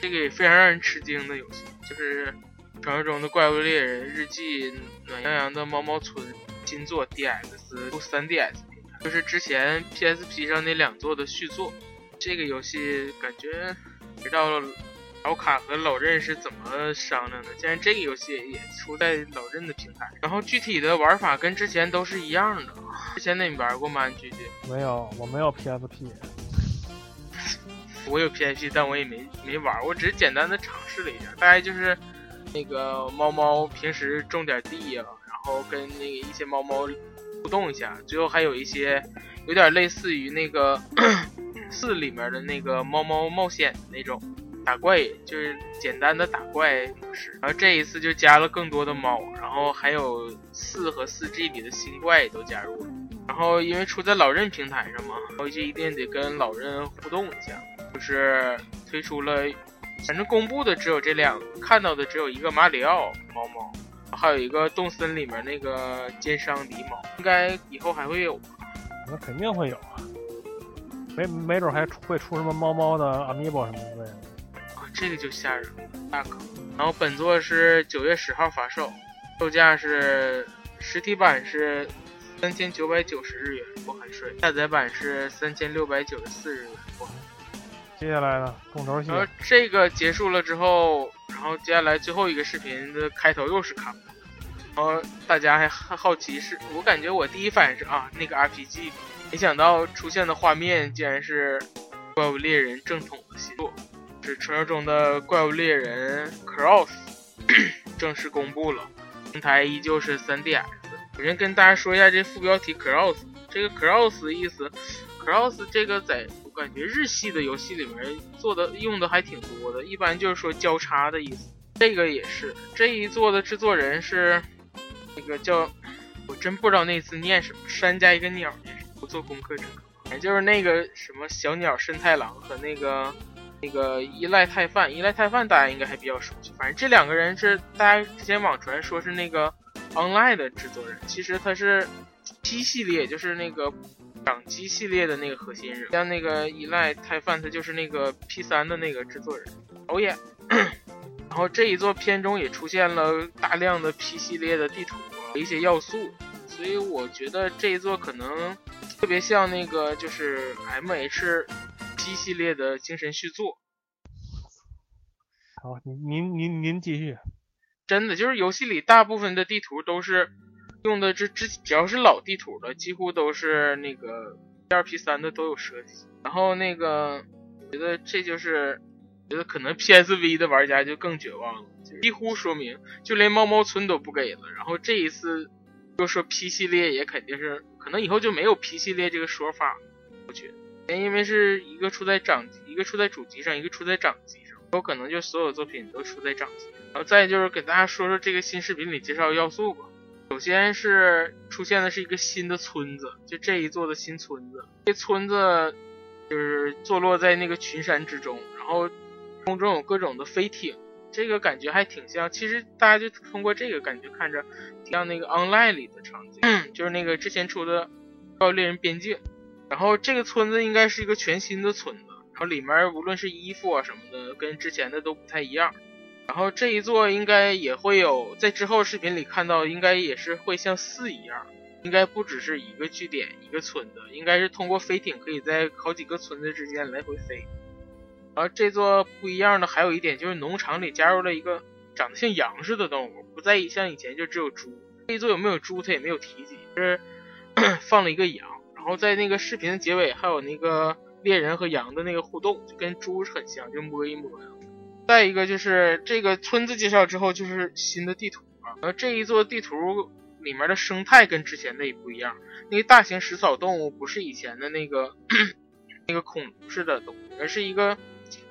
这个也非常让人吃惊的游戏，就是传说中的怪物猎人日记暖洋洋的猫猫村。新作 DX 出 3DS 平台，就是之前 PSP 上那两座的续作。这个游戏感觉直到老卡和老任是怎么商量的，既然这个游戏也出在老任的平台。然后具体的玩法跟之前都是一样的。之前那你玩过吗？菊菊？没有，我没有 PSP。[laughs] 我有 PSP，但我也没没玩，我只是简单的尝试了一下。大概就是那个猫猫平时种点地啊，然后跟那个一些猫猫互动一下，最后还有一些有点类似于那个 [coughs] 四里面的那个猫猫冒险的那种打怪，就是简单的打怪模式。然后这一次就加了更多的猫，然后还有四和四 G 里的新怪也都加入了。然后因为出在老任平台上嘛，我就一定得跟老任互动一下。就是推出了，反正公布的只有这两个，看到的只有一个马里奥猫猫，还有一个动森里面那个奸商狸猫，应该以后还会有。那肯定会有啊，没没准还会出什么猫猫的 amiibo 什么的。啊，这个就吓人，大坑。然后本作是九月十号发售，售价是实体版是三千九百九十日元不含税，下载版是三千六百九十四日元不含。接下来呢，重头戏。然后这个结束了之后，然后接下来最后一个视频的开头又是卡普，然后大家还好奇是，我感觉我第一反应是啊，那个 RPG，没想到出现的画面竟然是怪物猎人正统的新作，是传说中的怪物猎人 Cross 正式公布了，平台依旧是 3DS。我先跟大家说一下这副标题 Cross，这个 Cross 的意思，Cross 这个在我。感觉日系的游戏里面做的用的还挺多的，一般就是说交叉的意思。这个也是这一作的制作人是那个叫，我真不知道那字念什么，山加一个鸟，不做功课真可怕。反正就是那个什么小鸟深太郎和那个那个依赖太饭，依赖太饭大家应该还比较熟悉。反正这两个人是大家之前网传说是那个 online 的制作人，其实他是 P 系列，就是那个。掌机系列的那个核心人，像那个依赖太饭，他就是那个 P 三的那个制作人。导演！[coughs] 然后这一座片中也出现了大量的 P 系列的地图和一些要素，所以我觉得这一座可能特别像那个就是 M H P 系列的精神续作。好，您您您继续。真的就是游戏里大部分的地图都是。用的这之只要是老地图的，几乎都是那个 P 二 P 三的都有设计。然后那个，觉得这就是，觉得可能 P S V 的玩家就更绝望了，几乎说明就连猫猫村都不给了。然后这一次又说 P 系列也肯定是，可能以后就没有 P 系列这个说法。我觉得，因为是一个出在掌机，一个出在主机上，一个出在掌机上，有可能就所有作品都出在掌机。然后再就是给大家说说这个新视频里介绍要素吧。首先是出现的是一个新的村子，就这一座的新村子。这村子就是坐落在那个群山之中，然后空中有各种的飞艇，这个感觉还挺像。其实大家就通过这个感觉看着，像那个 Online 里的场景，就是那个之前出的《怪物猎人边境》。然后这个村子应该是一个全新的村子，然后里面无论是衣服啊什么的，跟之前的都不太一样。然后这一座应该也会有，在之后视频里看到，应该也是会像四一样，应该不只是一个据点一个村子，应该是通过飞艇可以在好几个村子之间来回飞。然后这座不一样的还有一点就是农场里加入了一个长得像羊似的动物，不再像以前就只有猪。这一座有没有猪他也没有提及，是 [coughs] 放了一个羊。然后在那个视频的结尾还有那个猎人和羊的那个互动，就跟猪很像，就摸一摸呀。再一个就是这个村子介绍之后，就是新的地图啊。然后这一座地图里面的生态跟之前的也不一样。那个大型食草动物不是以前的那个那个恐龙似的动物，而是一个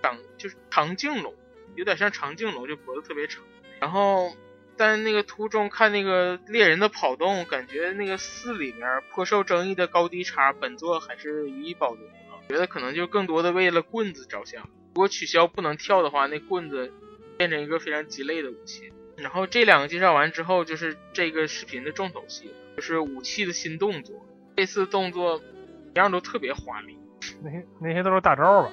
长就是长颈龙，有点像长颈龙，就脖子特别长。然后在那个途中看那个猎人的跑动，感觉那个四里面颇受争议的高低差，本作还是予以保留了。觉得可能就更多的为了棍子着想。如果取消不能跳的话，那棍子变成一个非常鸡肋的武器。然后这两个介绍完之后，就是这个视频的重头戏，就是武器的新动作。这次动作一样都特别华丽，那些那些都是大招吧？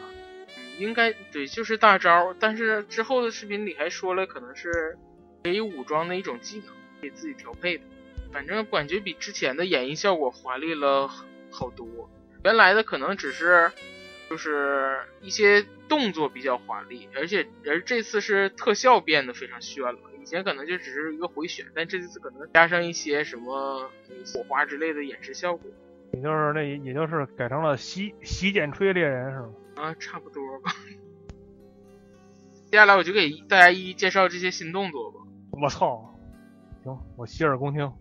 应该对，就是大招。但是之后的视频里还说了，可能是可以武装的一种技能，可以自己调配的。反正感觉比之前的演绎效果华丽了好多。原来的可能只是就是一些动作比较华丽，而且而这次是特效变得非常炫了。以前可能就只是一个回旋，但这次可能加上一些什么火花之类的演示效果也就是那也就是改成了洗洗剪吹猎人是吗？啊，差不多吧。接下来我就给大家一一介绍这些新动作吧。我操！行，我洗耳恭听。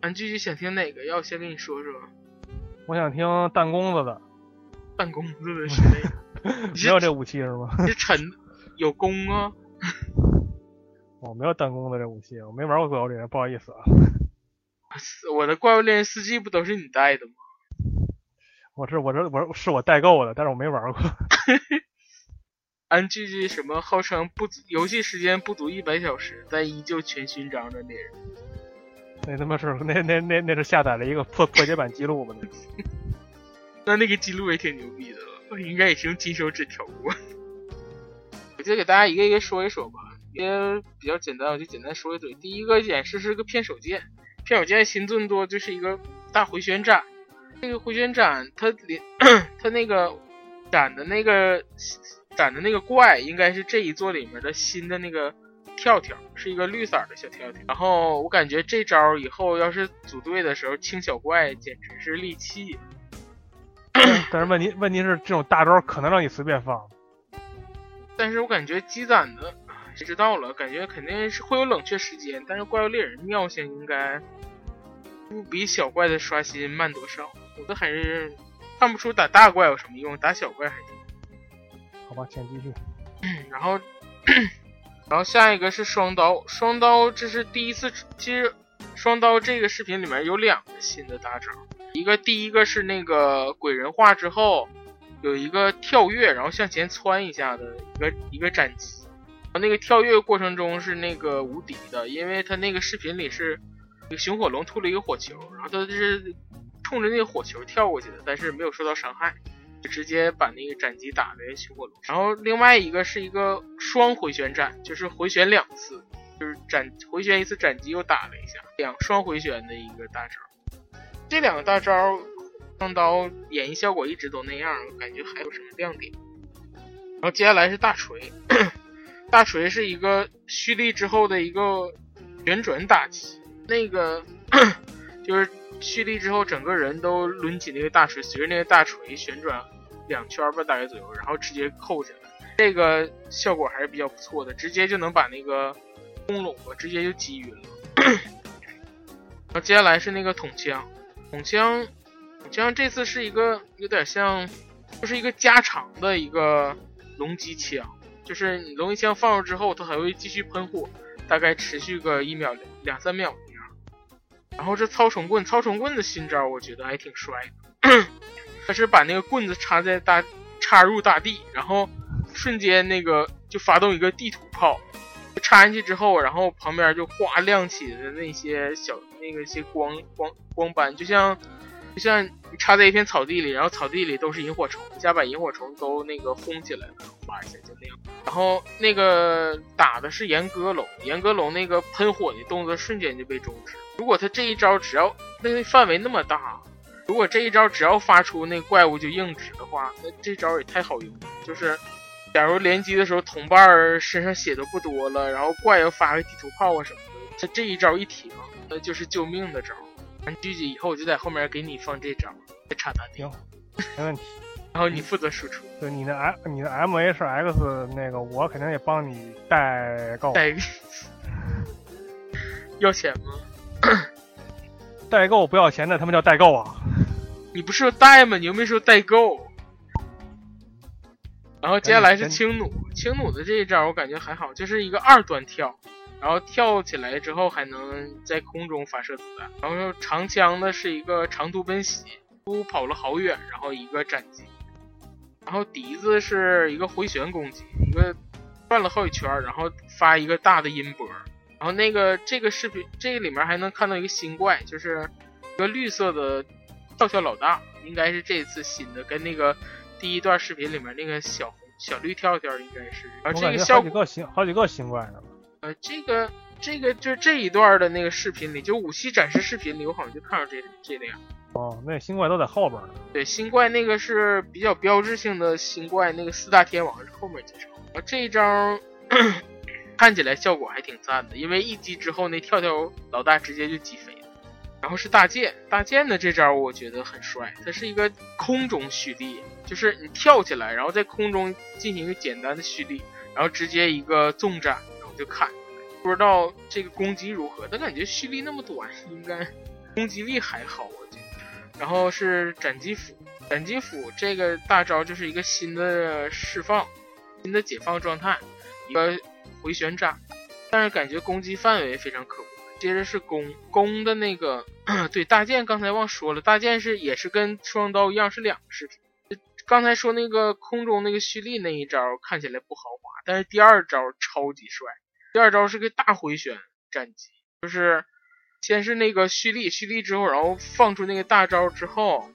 俺具体想听哪个？要先跟你说说。我想听弹弓子的，弹弓子的是那个，[laughs] 没有这武器是吗？这沉有弓啊。我没有弹弓子这武器，我没玩过怪物猎人，不好意思啊。[laughs] 我的怪物猎人司机不都是你带的吗？我这我这我是我代购的，但是我没玩过。[laughs] 俺句句什么号称不足游戏时间不足一百小时，但依旧全勋章的猎人。那他妈是那那那那是下载了一个破破解版记录吗？[laughs] 那那个记录也挺牛逼的了，应该也是用金手指调过。我就给大家一个一个说一说吧，也比较简单，我就简单说一嘴。第一个演示是个骗手剑，骗手剑新增多就是一个大回旋斩。那个回旋斩它连 [coughs] 它那个斩的那个斩的那个怪，应该是这一座里面的新的那个。跳跳是一个绿色的小跳跳，然后我感觉这招以后要是组队的时候清小怪简直是利器。[coughs] 但是问题问题是这种大招可能让你随便放。但是我感觉积攒的谁知道了，感觉肯定是会有冷却时间，但是怪物猎人尿性应该不比小怪的刷新慢多少。我都还是看不出打大怪有什么用，打小怪还行。好吧，请继续。然后。[clears throat] 然后下一个是双刀，双刀这是第一次。其实双刀这个视频里面有两个新的大招，一个第一个是那个鬼人化之后有一个跳跃，然后向前窜一下的一个一个斩击。然后那个跳跃过程中是那个无敌的，因为他那个视频里是一个熊火龙吐了一个火球，然后他就是冲着那个火球跳过去的，但是没有受到伤害。直接把那个斩击打在熊火龙，然后另外一个是一个双回旋斩，就是回旋两次，就是斩回旋一次斩击又打了一下，两双回旋的一个大招。这两个大招双刀演绎效果一直都那样，感觉还有什么亮点？然后接下来是大锤，大锤是一个蓄力之后的一个旋转打击，那个 [coughs] 就是蓄力之后整个人都抡起那个大锤，随着那个大锤旋转。两圈吧，大概左右，然后直接扣下来，这个效果还是比较不错的，直接就能把那个空笼子直接就击晕了。[coughs] 然后接下来是那个筒枪，筒枪，筒枪这次是一个有点像，就是一个加长的一个龙击枪，就是你龙击枪放入之后，它还会继续喷火，大概持续个一秒两三秒那样。然后这操虫棍，操虫棍的新招我觉得还挺帅的。他是把那个棍子插在大，插入大地，然后瞬间那个就发动一个地图炮，插进去之后，然后旁边就哗亮起的那些小那个些光光光斑，就像就像你插在一片草地里，然后草地里都是萤火虫，一下把萤火虫都那个轰起来了，哗一下就那样。然后那个打的是岩哥龙，岩哥龙那个喷火的动作瞬间就被终止。如果他这一招只要那个范围那么大。如果这一招只要发出那怪物就硬直的话，那这招也太好用了。就是，假如联机的时候同伴身上血都不多了，然后怪又发个地图炮啊什么的，他这一招一停，那就是救命的招。完狙击以后我就在后面给你放这招，再插弹行，没问题。[laughs] 然后你负责输出。对，你的 M 你的 M H X 那个，我肯定也帮你代购。代 [laughs] 要钱吗？[coughs] 代购不要钱的，他们叫代购啊！你不是说带吗？你又没说代购。然后接下来是轻弩，轻弩的这一招我感觉还好，就是一个二段跳，然后跳起来之后还能在空中发射子弹。然后长枪的是一个长途奔袭，都跑了好远，然后一个斩击。然后笛子是一个回旋攻击，一个转了好几圈，然后发一个大的音波。然后那个这个视频，这个里面还能看到一个新怪，就是一个绿色的跳跳老大，应该是这次新的，跟那个第一段视频里面那个小小绿跳跳应该是。然后这个效果好几个新好几个新怪呢。呃，这个这个就是这一段的那个视频里，就武器展示视频里，我好像就看到这这个样。哦，那新怪都在后边呢。对，新怪那个是比较标志性的新怪，那个四大天王是后面介绍。啊，这一招 [coughs] 看起来效果还挺赞的，因为一击之后那跳跳老大直接就击飞了。然后是大剑，大剑的这招我觉得很帅，它是一个空中蓄力，就是你跳起来，然后在空中进行一个简单的蓄力，然后直接一个纵斩，然后就砍。不知道这个攻击如何，但感觉蓄力那么短，应该攻击力还好，我觉得。然后是斩击斧，斩击斧这个大招就是一个新的释放，新的解放状态，一个回旋斩，但是感觉攻击范围非常可。接着是弓，弓的那个，对大剑刚才忘说了，大剑是也是跟双刀一样是两个视频。刚才说那个空中那个蓄力那一招看起来不豪华，但是第二招超级帅。第二招是个大回旋斩击，就是先是那个蓄力，蓄力之后，然后放出那个大招之后，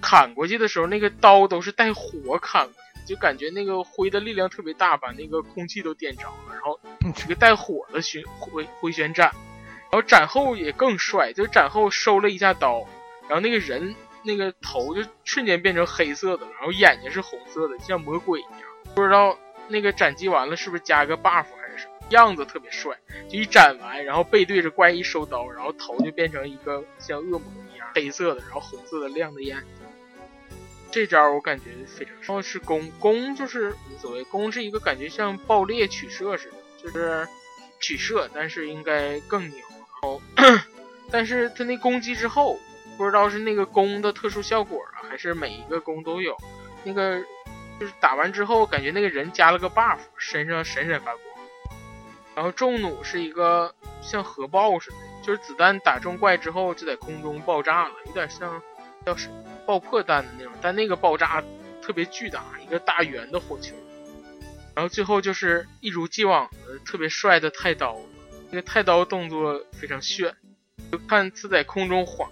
砍过去的时候，那个刀都是带火砍过去，就感觉那个挥的力量特别大，把那个空气都点着了，然后是个带火的旋回回旋斩，然后斩后也更帅，就斩后收了一下刀，然后那个人那个头就瞬间变成黑色的，然后眼睛是红色的，像魔鬼一样，不知道那个斩击完了是不是加个 buff 还是什么。样子特别帅，就一斩完，然后背对着怪一收刀，然后头就变成一个像恶魔一样黑色的，然后红色的亮的眼睛。这招我感觉非常帅。然后是弓，弓就是无所谓，弓是一个感觉像爆裂取射似的，就是取射，但是应该更牛。哦，[coughs] 但是他那攻击之后，不知道是那个弓的特殊效果啊，还是每一个弓都有。那个就是打完之后，感觉那个人加了个 buff，身上闪闪发光。然后重弩是一个像核爆似的，就是子弹打中怪之后就在空中爆炸了，有点像要是爆破弹的那种，但那个爆炸特别巨大，一个大圆的火球。然后最后就是一如既往的特别帅的太刀，那个太刀动作非常炫，就看他在空中划，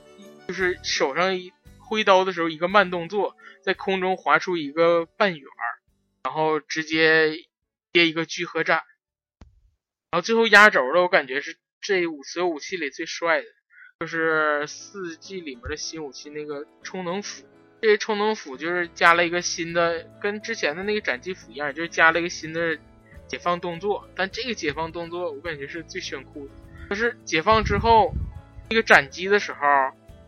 就是手上一挥刀的时候一个慢动作，在空中划出一个半圆儿，然后直接接一个聚合斩。然后最后压轴的，我感觉是这五所有武器里最帅的，就是四季里面的新武器那个充能斧。这充能斧就是加了一个新的，跟之前的那个斩击斧一样，就是加了一个新的解放动作。但这个解放动作我感觉是最炫酷的，就是解放之后，那个斩击的时候，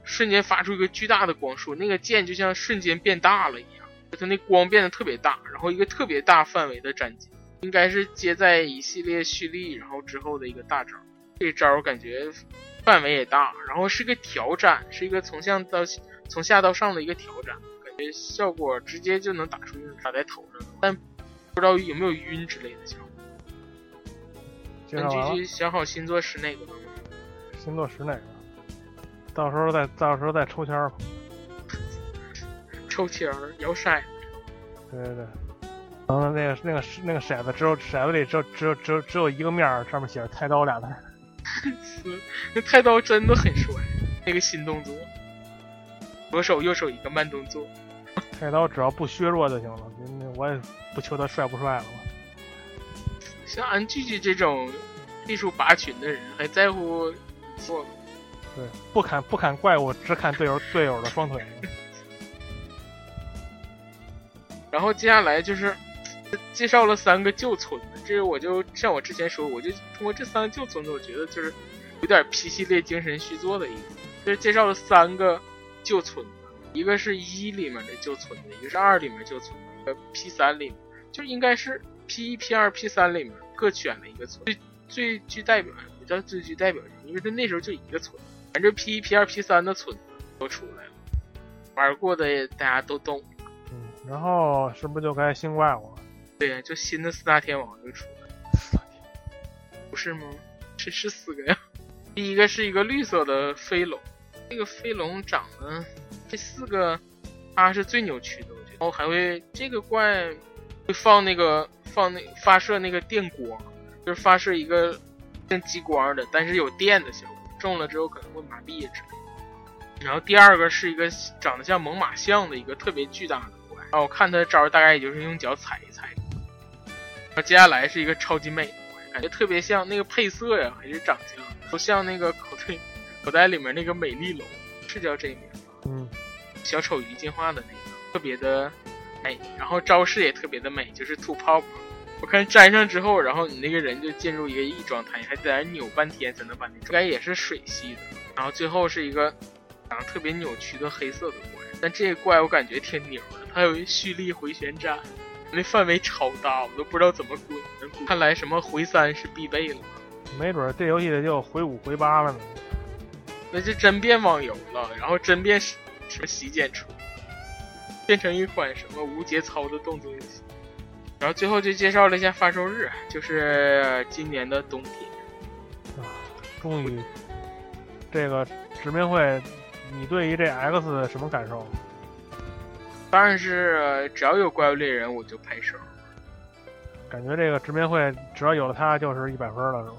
瞬间发出一个巨大的光束，那个剑就像瞬间变大了一样，它那光变得特别大，然后一个特别大范围的斩击。应该是接在一系列蓄力，然后之后的一个大招。这招感觉范围也大，然后是个挑斩，是一个从下到从下到上的一个挑斩，感觉效果直接就能打出打在头上，但不知道有没有晕之类的效果。咱继续想好星座是哪个吗？星座是哪个？到时候再到时候再抽签儿。抽签儿摇骰。对对对。然后那个那个那个骰子只有骰子里只有只有只有只有一个面儿，上面写着“太刀”俩字。[laughs] 那太刀真的很帅，那个新动作，左手右手一个慢动作。太刀只要不削弱就行了，那我也不求他帅不帅了。像俺聚聚这种技术拔群的人，还在乎做？对，不砍不砍怪物，只砍队友队友的双腿。[laughs] 然后接下来就是。介绍了三个旧村子，这我就像我之前说，我就通过这三个旧村子，我觉得就是有点 P 系列精神续作的意思。就是介绍了三个旧村子，一个是一里面的旧村子，一个是二里面旧村子，一个 P 三里面，就应该是 P 一、P 二、P 三里面各选了一个村，最最具代表，不叫最具代表性，因为它那时候就一个村，反正 P 一、P 二、P 三的村子都出来了，玩过的大家都懂。嗯，然后是不是就该新怪物了？对呀，就新的四大天王就出来了，不是吗？这是四个呀。第一个是一个绿色的飞龙，这个飞龙长得，这四个它是最扭曲的，我觉得。然后还会这个怪会放那个放那发射那个电光，就是发射一个像激光的，但是有电的效果，中了之后可能会麻痹之类的。然后第二个是一个长得像猛犸象的一个特别巨大的怪，然后我看它的招大概也就是用脚踩一踩。接下来是一个超级美的怪，感觉特别像那个配色呀，还是长相都像那个口袋口袋里面那个美丽龙，是叫这名吗？嗯，小丑鱼进化的那个，特别的美，然后招式也特别的美，就是吐泡泡。我看粘上之后，然后你那个人就进入一个异状态，还在那扭半天才能把那应该也是水系的。然后最后是一个长得特别扭曲的黑色的怪，但这个怪我感觉挺牛的，它有一蓄力回旋斩，那范围超大，我都不知道怎么滚。看来什么回三是必备了，没准儿这游戏里就回五回八了呢。那就真变网游了，然后真变什么洗剪吹，变成一款什么无节操的动作游戏。然后最后就介绍了一下发售日，就是今年的冬天。啊，终于，这个直面会，你对于这 X 什么感受？当然是只要有怪物猎人我就拍手。感觉这个直面会只要有了它就是一百分了，是吗？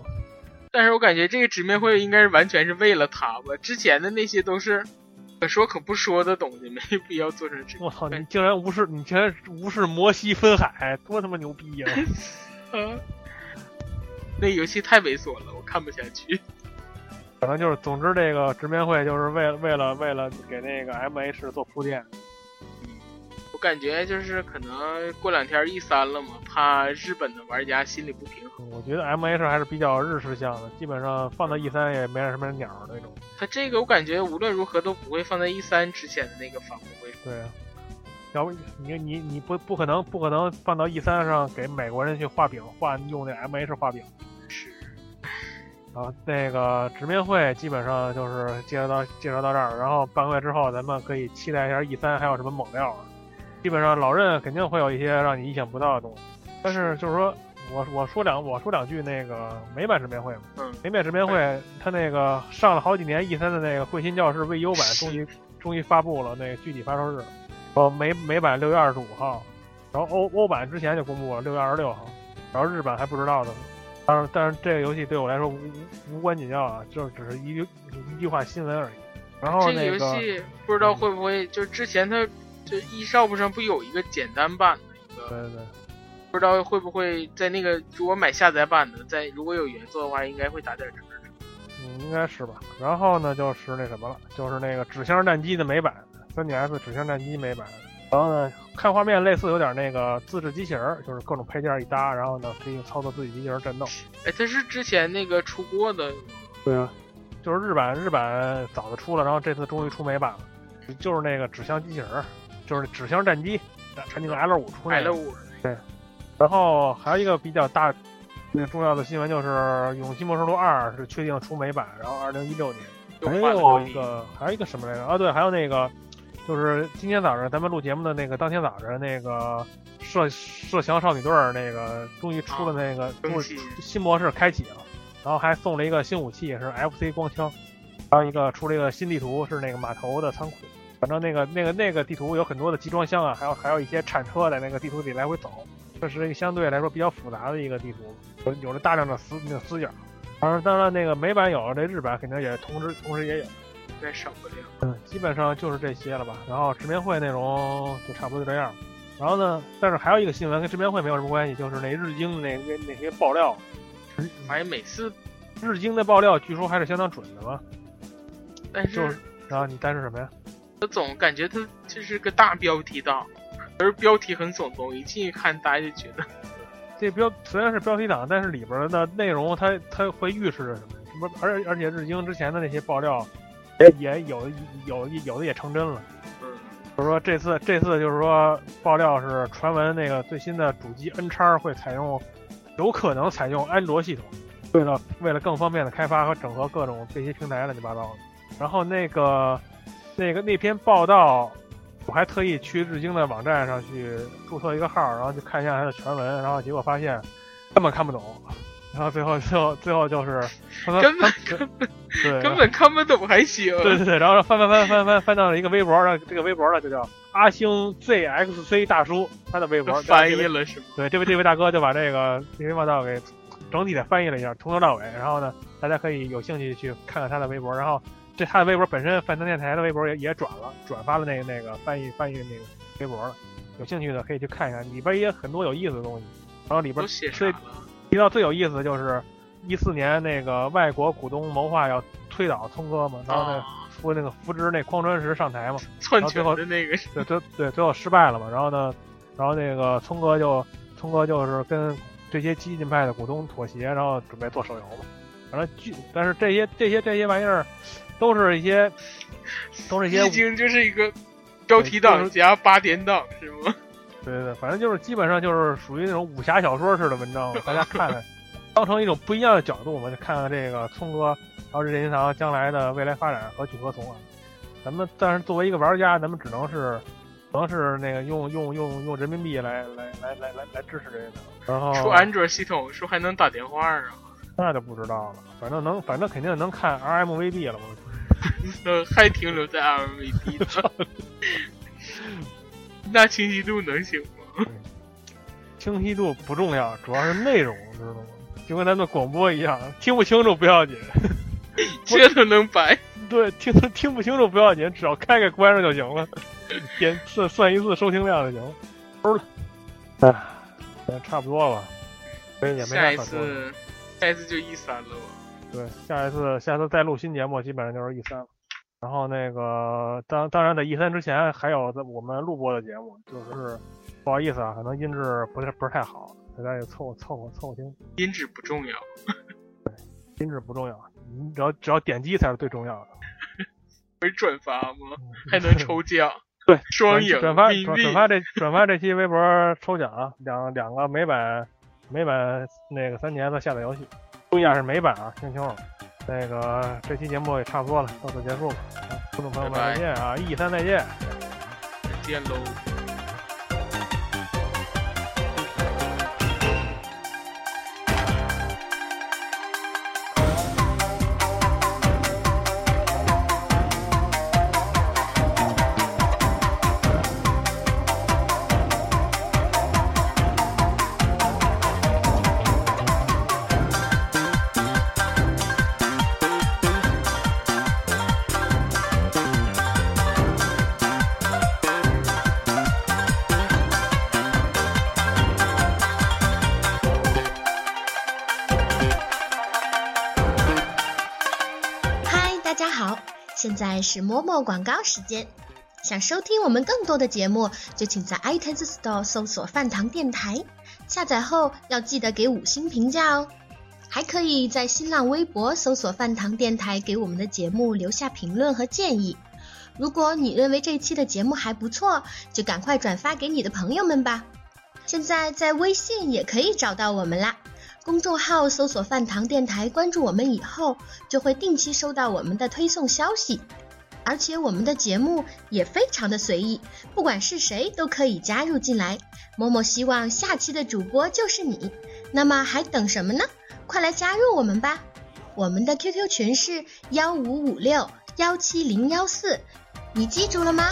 但是我感觉这个直面会应该是完全是为了他吧，之前的那些都是可说可不说的东西，没必要做成这个。我操，你竟然无视，你竟然无视摩西分海，多他妈牛逼呀！[laughs] 啊，那游戏太猥琐了，我看不下去。反正就是，总之这个直面会就是为了为了为了给那个 M H 做铺垫。我感觉就是可能过两天 E 三了嘛，怕日本的玩家心里不平衡。我觉得 M H 还是比较日式向的，基本上放到 E 三也没什么鸟儿那种。它这个我感觉无论如何都不会放在 E 三之前的那个发布会。对啊，要不你你你不不可能不可能放到 E 三上给美国人去画饼，画用那 M H 画饼。是。啊，那个直面会基本上就是介绍到介绍到这儿，然后半个月之后咱们可以期待一下 E 三还有什么猛料。基本上老任肯定会有一些让你意想不到的东西，但是就是说我我说两我说两句那个美版直面会嘛，嗯，美版直面会它那个上了好几年 E 三的那个会心教室 VU 版终于终于发布了那个具体发售日，哦美美版六月二十五号，然后欧欧版之前就公布了六月二十六号，然后日版还不知道呢，但是但是这个游戏对我来说无无关紧要啊，就只是一句一句话新闻而已。然后这个游戏不知道会不会就之前它。就 eShop 上不有一个简单版的一个，对对对，不知道会不会在那个如果买下载版的，在如果有原作的话，应该会打点折。嗯，应该是吧。然后呢，就是那什么了，就是那个纸箱战机的美版，3DS 纸箱战机美版。然后呢，看画面类似有点那个自制机器人，就是各种配件一搭，然后呢可以操作自己机器人战斗。哎，这是之前那个出过的。对啊，就是日版日版早就出了，然后这次终于出美版了，就是那个纸箱机器人。就是纸箱战机，陈那个 L 五出来 L 五对，然后还有一个比较大、那重要的新闻就是《勇气末世录二》是确定出美版，然后二零一六年。还有一个，还有一个什么来着？啊，对，还有那个，就是今天早上咱们录节目的那个当天早上，那个射射翔少女队儿那个终于出了那个新模式开启了，然后还送了一个新武器是 FC 光枪，还有一个出了一个新地图是那个码头的仓库。反正那个那个那个地图有很多的集装箱啊，还有还有一些铲车在那个地图里来回走，这是一个相对来说比较复杂的一个地图，有有着大量的死那个死角。当然当然那个美版有，这日版肯定也同时同时也有，该省不了。嗯，基本上就是这些了吧。然后直面会内容就差不多就这样。然后呢，但是还有一个新闻跟直面会没有什么关系，就是那日经那那那些爆料，哎，每次日经的爆料据说还是相当准的嘛。但是，然后你但是什么呀？我总感觉它这是个大标题党，而标题很耸动，一进去看大家就觉得，这标虽然是标题党，但是里边的内容它它会预示着什么？什么？而而且日经之前的那些爆料也也有有有的也成真了。嗯，就是说这次这次就是说爆料是传闻那个最新的主机 N 叉会采用，有可能采用安卓系统，为了为了更方便的开发和整合各种这些平台乱七八糟的。然后那个。那个那篇报道，我还特意去日经的网站上去注册一个号，然后去看一下它的全文，然后结果发现根本看不懂，然后最后最后最后就是 [laughs] 根本根本对根本看不懂还行，对对对，然后翻翻翻翻翻翻到了一个微博，然后这个微博呢就叫阿星 ZXC 大叔，他的微博翻译了是吗？对，这位这位大哥就把这个这篇报道给整体的翻译了一下，从头到尾，然后呢，大家可以有兴趣去看看他的微博，然后。这他的微博本身，饭堂电台的微博也也转了，转发了那个那个翻译翻译那个微博了。有兴趣的可以去看一看，里边也很多有意思的东西。然后里边写啥了？提到最有意思的就是一四年那个外国股东谋划要推倒聪哥嘛，然后那啊，扶那个扶植那匡川石上台嘛，[laughs] 然后最后的那个对对对，最后失败了嘛。然后呢，然后那个聪哥就聪哥就是跟这些激进派的股东妥协，然后准备做手游嘛。反正剧，但是这些这些这些玩意儿都是一些都是一些已经就是一个标题党加八点档是吗？对对对，反正就是基本上就是属于那种武侠小说式的文章嘛，[laughs] 大家看看，当成一种不一样的角度嘛，就看看这个聪哥还有任天堂将来的未来发展何去何从啊。咱们但是作为一个玩家，咱们只能是只能是那个用用用用人民币来来来来来来支持这个，然后出安卓系统说还能打电话啊，那就不知道了，反正能反正肯定能看 RMVB 了嘛。[laughs] 那还停留在 RMVB [laughs] 呢？[laughs] 那清晰度能行吗？清晰度不重要，主要是内容，知道吗？就跟咱们广播一样，听不清楚不要紧。这都能白？对，听听不清楚不要紧，只要开开关上就行了，点算算一次收听量就行了。收了，哎，也差不多吧，所以也没下一。次，下一次就一三了吧？对，下一次下次再录新节目，基本上就是 E 三了。然后那个当当然在 E 三之前还有在我们录播的节目，就是不好意思啊，可能音质不太不是太好，大家也凑合凑合凑合听。音质不重要，[laughs] 对音质不重要，你只要只要点击才是最重要的。[laughs] 会转发吗？[laughs] 还能抽奖？对，双赢转发转转发这转发这期微博抽奖啊，两两个美版美版那个三年的下载游戏，注意啊是美版啊，听清楚。那个这期节目也差不多了，到此结束吧。啊观众朋友们再见啊！E 三再见。再见喽。在是摸摸广告时间。想收听我们更多的节目，就请在 iTunes Store 搜索“饭堂电台”，下载后要记得给五星评价哦。还可以在新浪微博搜索“饭堂电台”，给我们的节目留下评论和建议。如果你认为这期的节目还不错，就赶快转发给你的朋友们吧。现在在微信也可以找到我们啦。公众号搜索“饭堂电台”，关注我们以后，就会定期收到我们的推送消息。而且我们的节目也非常的随意，不管是谁都可以加入进来。某某希望下期的主播就是你，那么还等什么呢？快来加入我们吧！我们的 QQ 群是幺五五六幺七零幺四，你记住了吗？